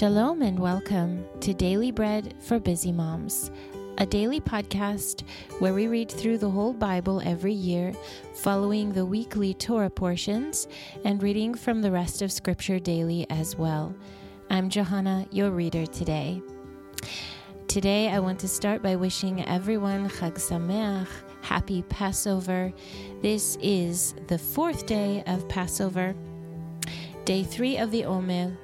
Shalom and welcome to Daily Bread for Busy Moms, a daily podcast where we read through the whole Bible every year, following the weekly Torah portions and reading from the rest of Scripture daily as well. I'm Johanna, your reader today. Today, I want to start by wishing everyone Chag Sameach, happy Passover. This is the fourth day of Passover, day three of the Omer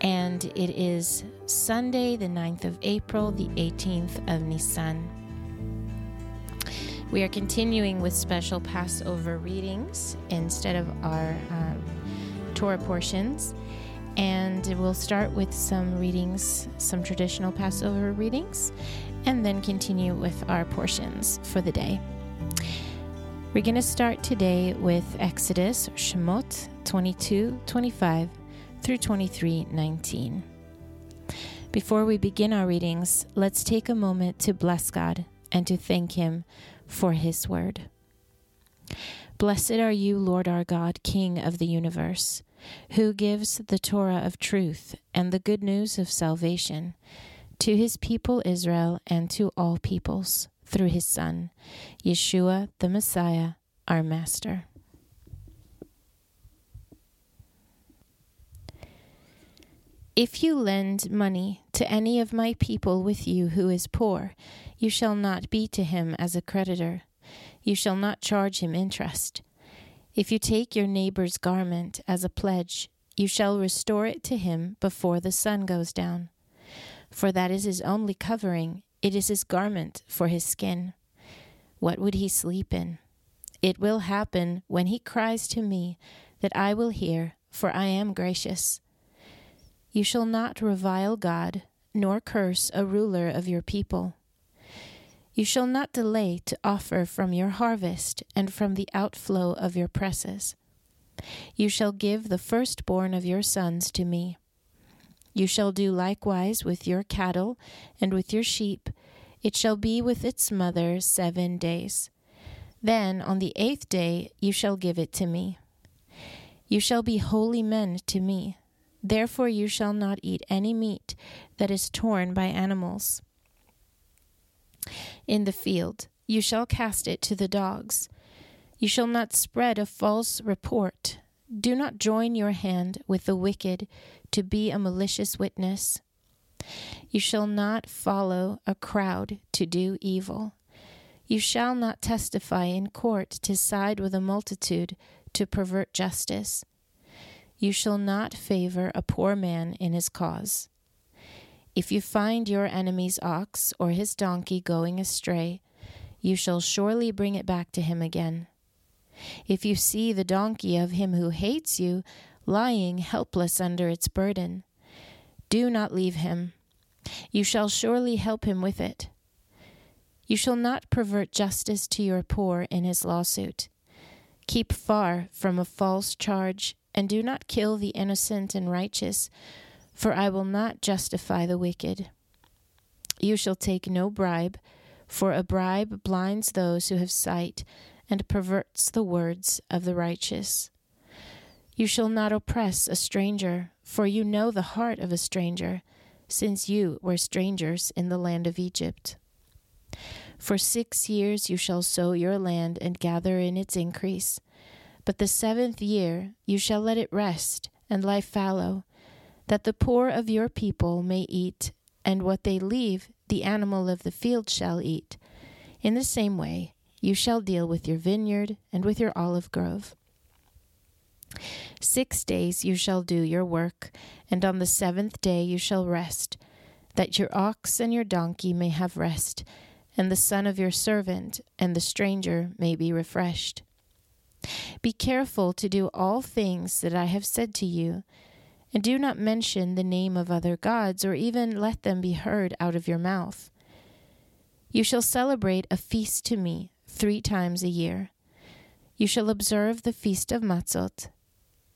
and it is Sunday, the 9th of April, the 18th of Nisan. We are continuing with special Passover readings instead of our um, Torah portions. And we'll start with some readings, some traditional Passover readings, and then continue with our portions for the day. We're going to start today with Exodus, Shemot 22 25 through 23:19. Before we begin our readings, let's take a moment to bless God and to thank him for his word. Blessed are you, Lord our God, King of the universe, who gives the Torah of truth and the good news of salvation to his people Israel and to all peoples through his Son, Yeshua the Messiah, our Master. If you lend money to any of my people with you who is poor, you shall not be to him as a creditor. You shall not charge him interest. If you take your neighbor's garment as a pledge, you shall restore it to him before the sun goes down. For that is his only covering, it is his garment for his skin. What would he sleep in? It will happen when he cries to me that I will hear, for I am gracious. You shall not revile God, nor curse a ruler of your people. You shall not delay to offer from your harvest and from the outflow of your presses. You shall give the firstborn of your sons to me. You shall do likewise with your cattle and with your sheep. It shall be with its mother seven days. Then on the eighth day you shall give it to me. You shall be holy men to me. Therefore you shall not eat any meat that is torn by animals. In the field you shall cast it to the dogs. You shall not spread a false report. Do not join your hand with the wicked to be a malicious witness. You shall not follow a crowd to do evil. You shall not testify in court to side with a multitude to pervert justice. You shall not favor a poor man in his cause. If you find your enemy's ox or his donkey going astray, you shall surely bring it back to him again. If you see the donkey of him who hates you lying helpless under its burden, do not leave him. You shall surely help him with it. You shall not pervert justice to your poor in his lawsuit. Keep far from a false charge and do not kill the innocent and righteous, for I will not justify the wicked. You shall take no bribe, for a bribe blinds those who have sight and perverts the words of the righteous. You shall not oppress a stranger, for you know the heart of a stranger, since you were strangers in the land of Egypt. For six years you shall sow your land and gather in its increase. But the seventh year you shall let it rest and lie fallow, that the poor of your people may eat, and what they leave the animal of the field shall eat. In the same way you shall deal with your vineyard and with your olive grove. Six days you shall do your work, and on the seventh day you shall rest, that your ox and your donkey may have rest, and the son of your servant and the stranger may be refreshed. Be careful to do all things that I have said to you, and do not mention the name of other gods, or even let them be heard out of your mouth. You shall celebrate a feast to me three times a year. You shall observe the feast of Matzot.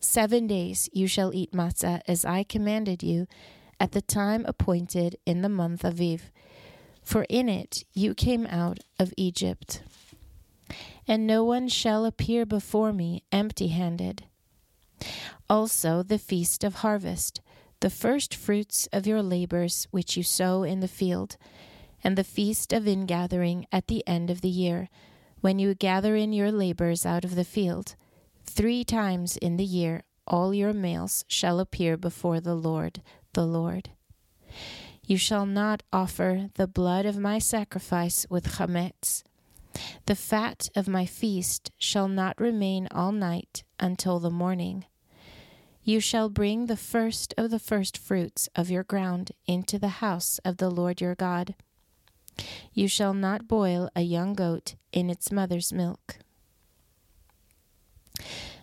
Seven days you shall eat matzah as I commanded you at the time appointed in the month of Aviv, for in it you came out of Egypt and no one shall appear before me empty handed. Also the feast of harvest, the first fruits of your labors which you sow in the field, and the feast of ingathering at the end of the year, when you gather in your labors out of the field. Three times in the year all your males shall appear before the Lord, the Lord. You shall not offer the blood of my sacrifice with chametz. The fat of my feast shall not remain all night until the morning. You shall bring the first of the first fruits of your ground into the house of the Lord your God. You shall not boil a young goat in its mother's milk.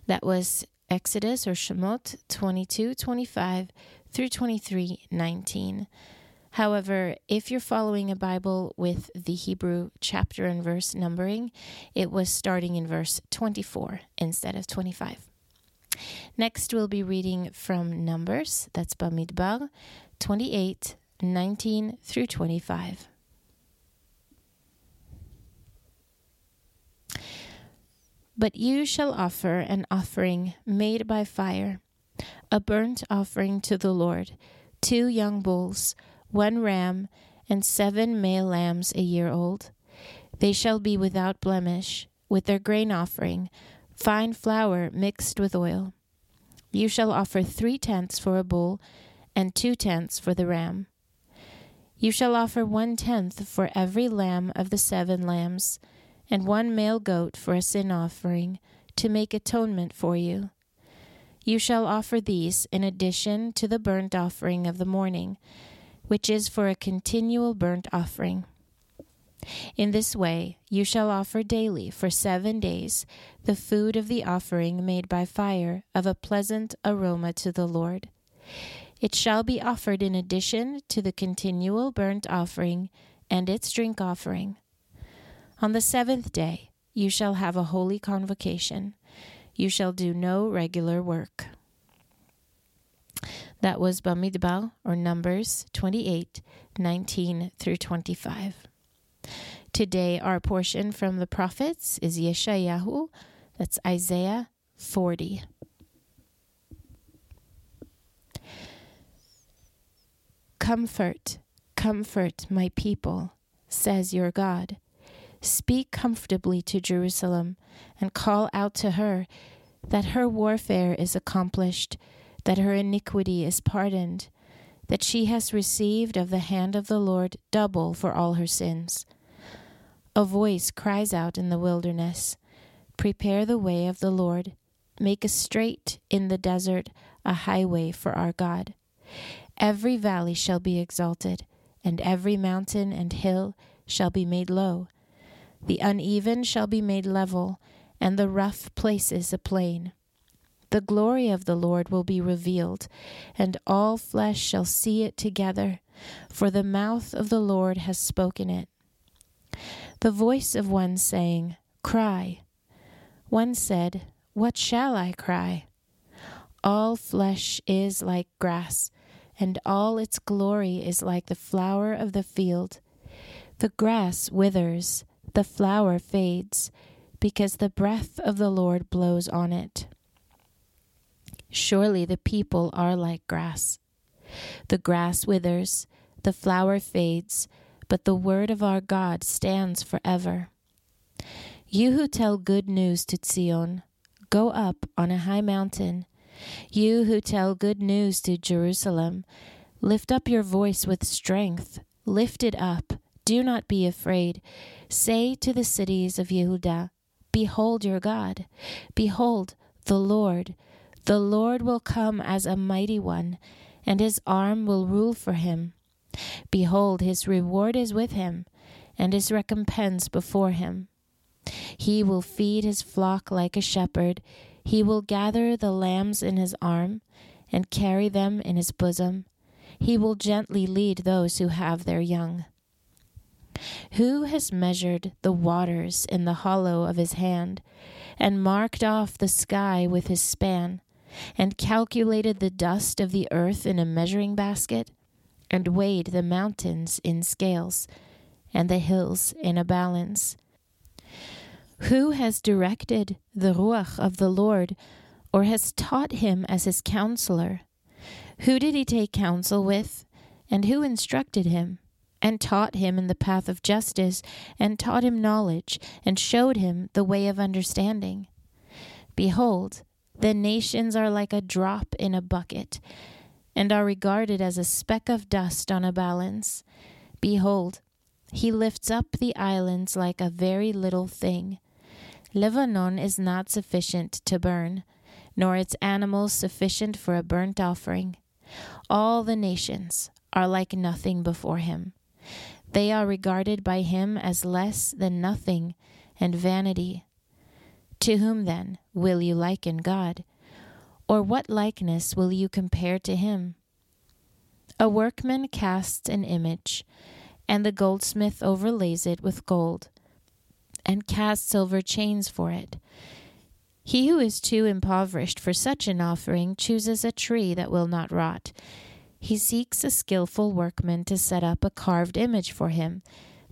That was Exodus or Shemot 22 25 through 23 19. However, if you're following a Bible with the Hebrew chapter and verse numbering, it was starting in verse 24 instead of 25. Next, we'll be reading from Numbers, that's Bamidbar 28 19 through 25. But you shall offer an offering made by fire, a burnt offering to the Lord, two young bulls, one ram, and seven male lambs a year old. They shall be without blemish, with their grain offering, fine flour mixed with oil. You shall offer three tenths for a bull, and two tenths for the ram. You shall offer one tenth for every lamb of the seven lambs and one male goat for a sin offering, to make atonement for you. You shall offer these in addition to the burnt offering of the morning, which is for a continual burnt offering. In this way you shall offer daily for seven days the food of the offering made by fire of a pleasant aroma to the Lord. It shall be offered in addition to the continual burnt offering and its drink offering. On the seventh day you shall have a holy convocation. You shall do no regular work. That was Bamidbar, or Numbers 28 19 through 25. Today, our portion from the prophets is Yeshayahu, that's Isaiah 40. Comfort, comfort my people, says your God. Speak comfortably to Jerusalem and call out to her that her warfare is accomplished, that her iniquity is pardoned, that she has received of the hand of the Lord double for all her sins. A voice cries out in the wilderness Prepare the way of the Lord, make a straight in the desert a highway for our God. Every valley shall be exalted, and every mountain and hill shall be made low the uneven shall be made level, and the rough places a plain. The glory of the Lord will be revealed, and all flesh shall see it together, for the mouth of the Lord has spoken it. The voice of one saying, Cry. One said, What shall I cry? All flesh is like grass, and all its glory is like the flower of the field. The grass withers the flower fades, because the breath of the Lord blows on it. Surely the people are like grass. The grass withers, the flower fades, but the word of our God stands forever. You who tell good news to Zion, go up on a high mountain. You who tell good news to Jerusalem, lift up your voice with strength, lift it up, do not be afraid. Say to the cities of Yehuda, Behold your God. Behold the Lord. The Lord will come as a mighty one, and his arm will rule for him. Behold, his reward is with him, and his recompense before him. He will feed his flock like a shepherd. He will gather the lambs in his arm and carry them in his bosom. He will gently lead those who have their young. Who has measured the waters in the hollow of his hand, and marked off the sky with his span, and calculated the dust of the earth in a measuring basket, and weighed the mountains in scales, and the hills in a balance? Who has directed the Ruach of the Lord, or has taught him as his counselor? Who did he take counsel with, and who instructed him, and taught him in the path of justice, and taught him knowledge, and showed him the way of understanding? Behold, the nations are like a drop in a bucket, and are regarded as a speck of dust on a balance. Behold, he lifts up the islands like a very little thing. Lebanon is not sufficient to burn, nor its animals sufficient for a burnt offering. All the nations are like nothing before him. They are regarded by him as less than nothing and vanity. To whom then will you liken God? Or what likeness will you compare to him? A workman casts an image, and the goldsmith overlays it with gold, and casts silver chains for it. He who is too impoverished for such an offering chooses a tree that will not rot. He seeks a skilful workman to set up a carved image for him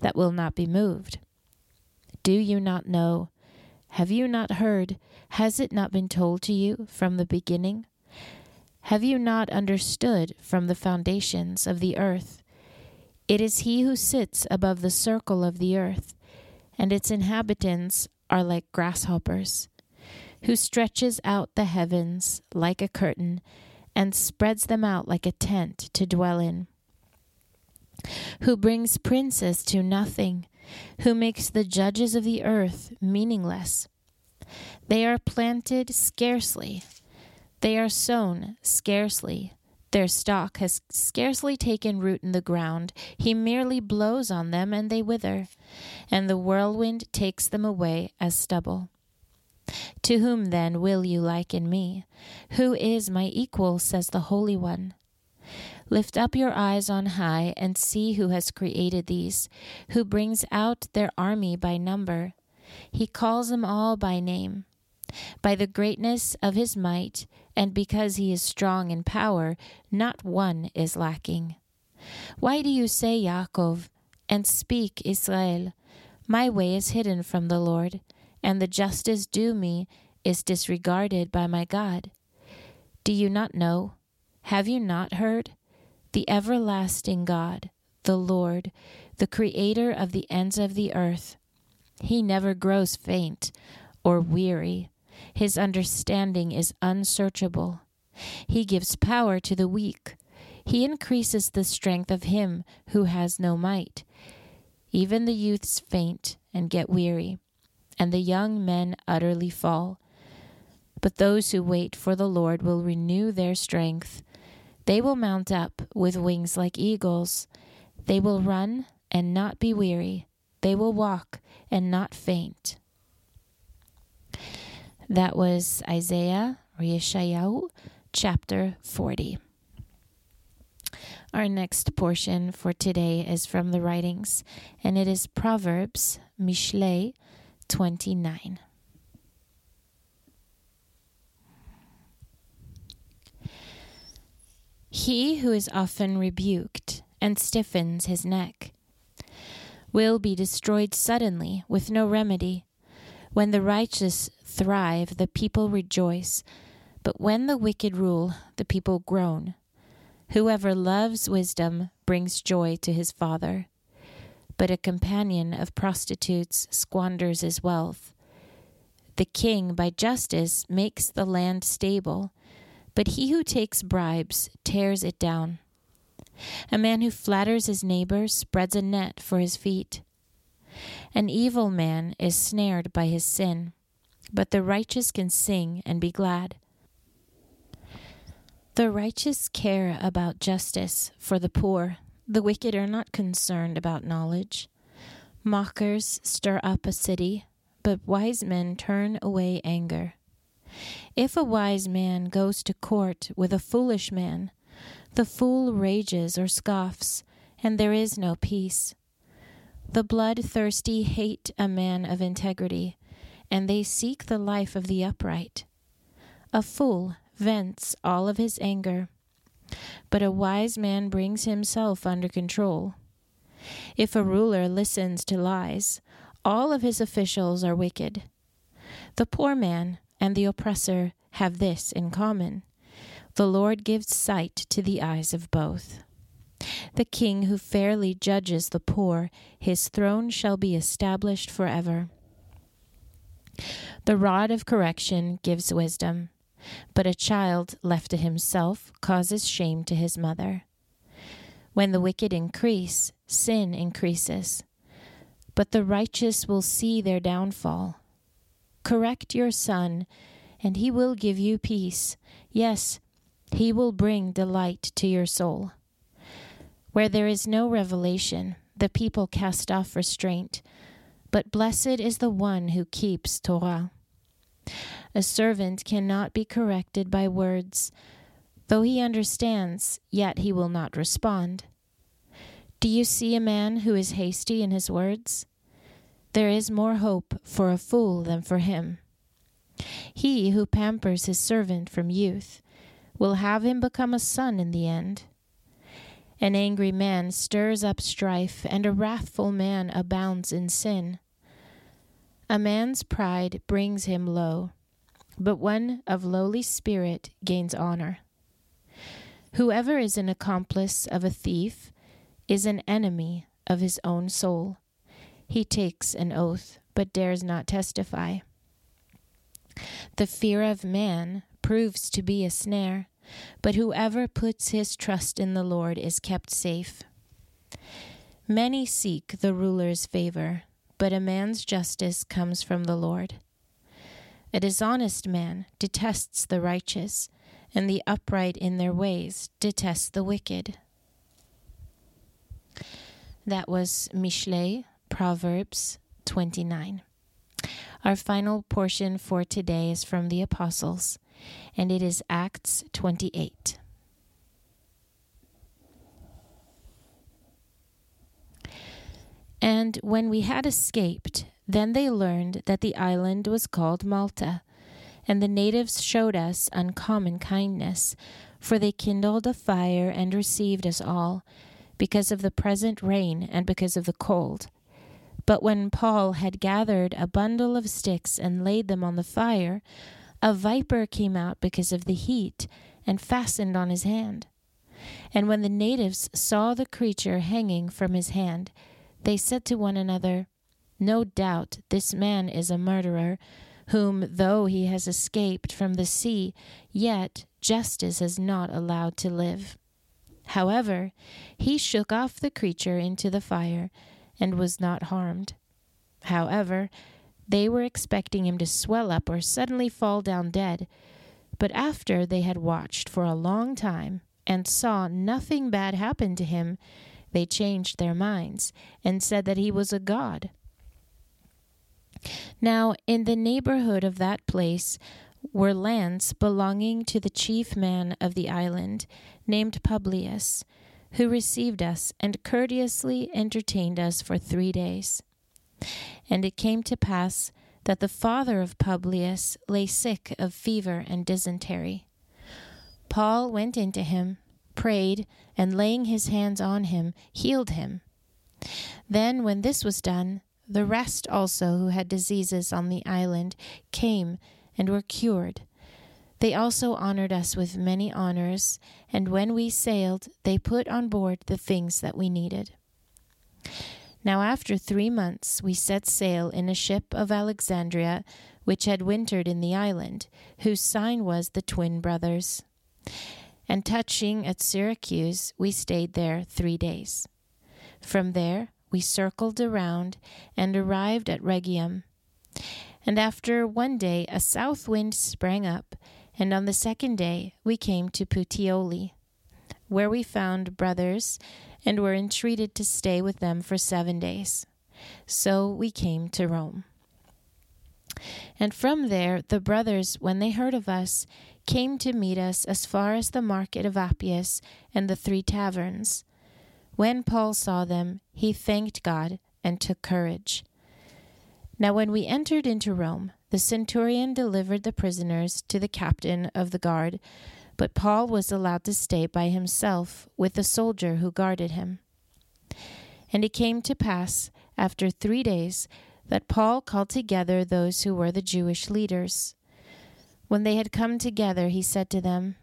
that will not be moved. Do you not know? Have you not heard? Has it not been told to you from the beginning? Have you not understood from the foundations of the earth? It is he who sits above the circle of the earth, and its inhabitants are like grasshoppers who stretches out the heavens like a curtain and spreads them out like a tent to dwell in, who brings princes to nothing, who makes the judges of the earth meaningless. They are planted scarcely, they are sown scarcely. Their stock has scarcely taken root in the ground. He merely blows on them and they wither, and the whirlwind takes them away as stubble. To whom then will you liken me? Who is my equal, says the Holy One? Lift up your eyes on high and see who has created these, who brings out their army by number. He calls them all by name. By the greatness of his might, and because he is strong in power, not one is lacking. Why do you say, Yaakov, and speak, Israel? My way is hidden from the Lord and the justice due me is disregarded by my God. Do you not know? Have you not heard? The everlasting God, the Lord, the Creator of the ends of the earth, He never grows faint or weary. His understanding is unsearchable. He gives power to the weak. He increases the strength of him who has no might. Even the youths faint and get weary and the young men utterly fall. But those who wait for the Lord will renew their strength. They will mount up with wings like eagles. They will run and not be weary. They will walk and not faint. That was Isaiah or Yeshayahu, chapter 40. Our next portion for today is from the writings, and it is Proverbs, Mishlei, 29. He who is often rebuked and stiffens his neck will be destroyed suddenly with no remedy. When the righteous thrive, the people rejoice, but when the wicked rule, the people groan. Whoever loves wisdom brings joy to his father but a companion of prostitutes squanders his wealth. The king, by justice, makes the land stable, but he who takes bribes tears it down. A man who flatters his neighbor spreads a net for his feet. An evil man is snared by his sin, but the righteous can sing and be glad. The righteous care about justice for the poor the wicked are not concerned about knowledge. Mockers stir up a city, but wise men turn away anger. If a wise man goes to court with a foolish man, the fool rages or scoffs, and there is no peace. The bloodthirsty hate a man of integrity, and they seek the life of the upright. A fool vents all of his anger but a wise man brings himself under control. If a ruler listens to lies, all of his officials are wicked. The poor man and the oppressor have this in common The Lord gives sight to the eyes of both. The king who fairly judges the poor, his throne shall be established forever. The rod of correction gives wisdom, but a child left to himself causes shame to his mother. When the wicked increase, sin increases, but the righteous will see their downfall. Correct your son, and he will give you peace. Yes, he will bring delight to your soul. Where there is no revelation, the people cast off restraint, but blessed is the one who keeps Torah. A servant cannot be corrected by words. Though he understands, yet he will not respond. Do you see a man who is hasty in his words? There is more hope for a fool than for him. He who pampers his servant from youth will have him become a son in the end. An angry man stirs up strife, and a wrathful man abounds in sin. A man's pride brings him low, but one of lowly spirit gains honor. Whoever is an accomplice of a thief is an enemy of his own soul. He takes an oath, but dares not testify. The fear of man proves to be a snare, but whoever puts his trust in the Lord is kept safe. Many seek the ruler's favor, but a man's justice comes from the Lord. A dishonest man detests the righteous, and the upright in their ways detest the wicked. That was Mishlei, Proverbs 29. Our final portion for today is from the Apostles, and it is Acts 28. And when we had escaped, then they learned that the island was called Malta, and the natives showed us uncommon kindness, for they kindled a fire and received us all, because of the present rain and because of the cold. But when Paul had gathered a bundle of sticks and laid them on the fire, a viper came out because of the heat and fastened on his hand. And when the natives saw the creature hanging from his hand, they said to one another, No doubt this man is a murderer, whom, though he has escaped from the sea, yet justice has not allowed to live. However, he shook off the creature into the fire and was not harmed. However, they were expecting him to swell up or suddenly fall down dead. But after they had watched for a long time and saw nothing bad happen to him, they changed their minds and said that he was a god. Now, in the neighborhood of that place were lands belonging to the chief man of the island, named Publius who received us and courteously entertained us for three days. And it came to pass that the father of Publius lay sick of fever and dysentery. Paul went into him, prayed, and laying his hands on him, healed him. Then, when this was done, the rest also who had diseases on the island came and were cured they also honored us with many honors, and when we sailed, they put on board the things that we needed. Now, after three months, we set sail in a ship of Alexandria, which had wintered in the island, whose sign was the twin brothers. And touching at Syracuse, we stayed there three days. From there, we circled around and arrived at Rhegium. And after one day, a south wind sprang up and on the second day we came to Puteoli, where we found brothers and were entreated to stay with them for seven days. So we came to Rome. And from there the brothers, when they heard of us, came to meet us as far as the market of Appius and the three taverns. When Paul saw them, he thanked God and took courage. Now, when we entered into Rome, the centurion delivered the prisoners to the captain of the guard, but Paul was allowed to stay by himself with the soldier who guarded him. And it came to pass, after three days, that Paul called together those who were the Jewish leaders. When they had come together, he said to them,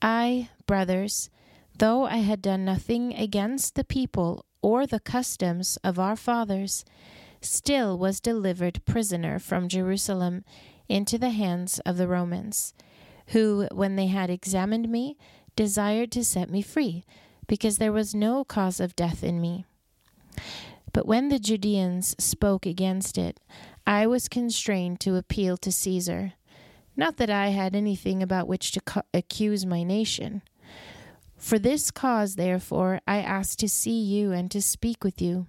I, brothers, though I had done nothing against the people or the customs of our fathers, still was delivered prisoner from Jerusalem into the hands of the Romans, who, when they had examined me, desired to set me free, because there was no cause of death in me. But when the Judeans spoke against it, I was constrained to appeal to Caesar. Not that I had anything about which to co- accuse my nation. For this cause, therefore, I asked to see you and to speak with you.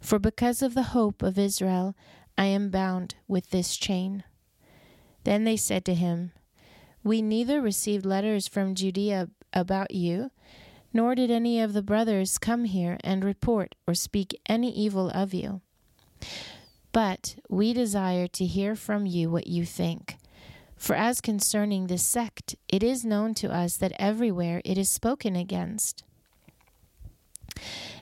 For because of the hope of Israel, I am bound with this chain. Then they said to him, We neither received letters from Judea about you, nor did any of the brothers come here and report or speak any evil of you. But we desire to hear from you what you think. For as concerning this sect, it is known to us that everywhere it is spoken against.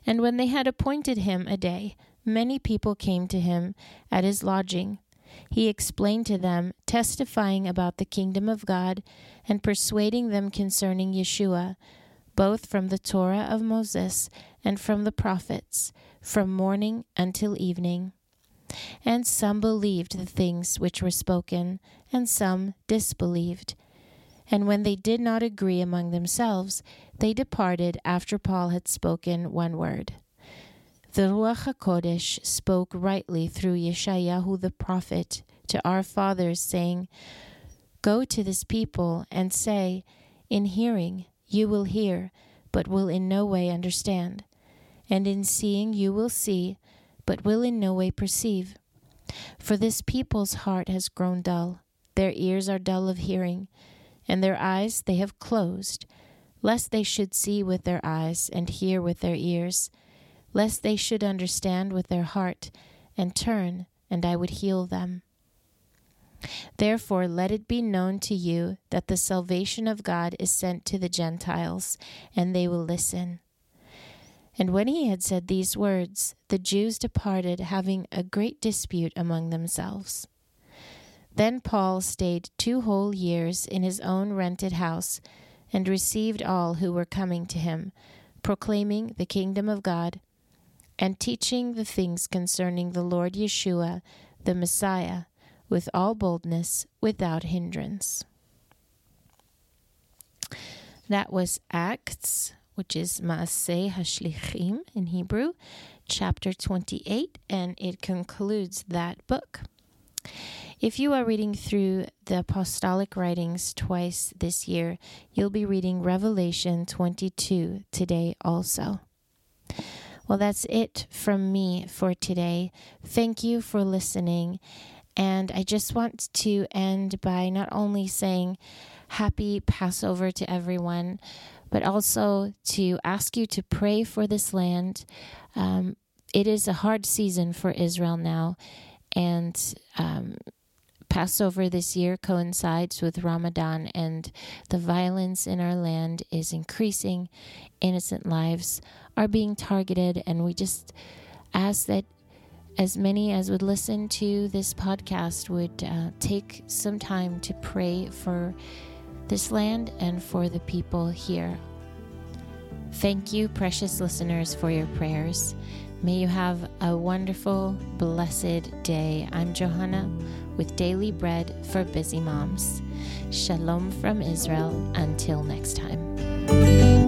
And when they had appointed him a day, many people came to him at his lodging. He explained to them, testifying about the kingdom of God, and persuading them concerning Yeshua, both from the Torah of Moses and from the prophets, from morning until evening. And some believed the things which were spoken, and some disbelieved. And when they did not agree among themselves, they departed after Paul had spoken one word. The Ruach HaKodesh spoke rightly through Yeshayahu the prophet to our fathers, saying, Go to this people and say, In hearing you will hear, but will in no way understand, and in seeing you will see, but will in no way perceive. For this people's heart has grown dull, their ears are dull of hearing, and their eyes they have closed, lest they should see with their eyes and hear with their ears, lest they should understand with their heart and turn, and I would heal them. Therefore, let it be known to you that the salvation of God is sent to the Gentiles, and they will listen. And when he had said these words, the Jews departed, having a great dispute among themselves. Then Paul stayed two whole years in his own rented house, and received all who were coming to him, proclaiming the kingdom of God, and teaching the things concerning the Lord Yeshua, the Messiah with all boldness, without hindrance. That was Acts, which is Maaseh Hashlichim in Hebrew, chapter 28, and it concludes that book. If you are reading through the apostolic writings twice this year, you'll be reading Revelation 22 today also. Well, that's it from me for today. Thank you for listening. And I just want to end by not only saying happy Passover to everyone, but also to ask you to pray for this land. Um, it is a hard season for Israel now, and um, Passover this year coincides with Ramadan, and the violence in our land is increasing. Innocent lives are being targeted, and we just ask that as many as would listen to this podcast would uh, take some time to pray for this land and for the people here. Thank you, precious listeners, for your prayers. May you have a wonderful, blessed day. I'm Johanna with Daily Bread for Busy Moms. Shalom from Israel. Until next time.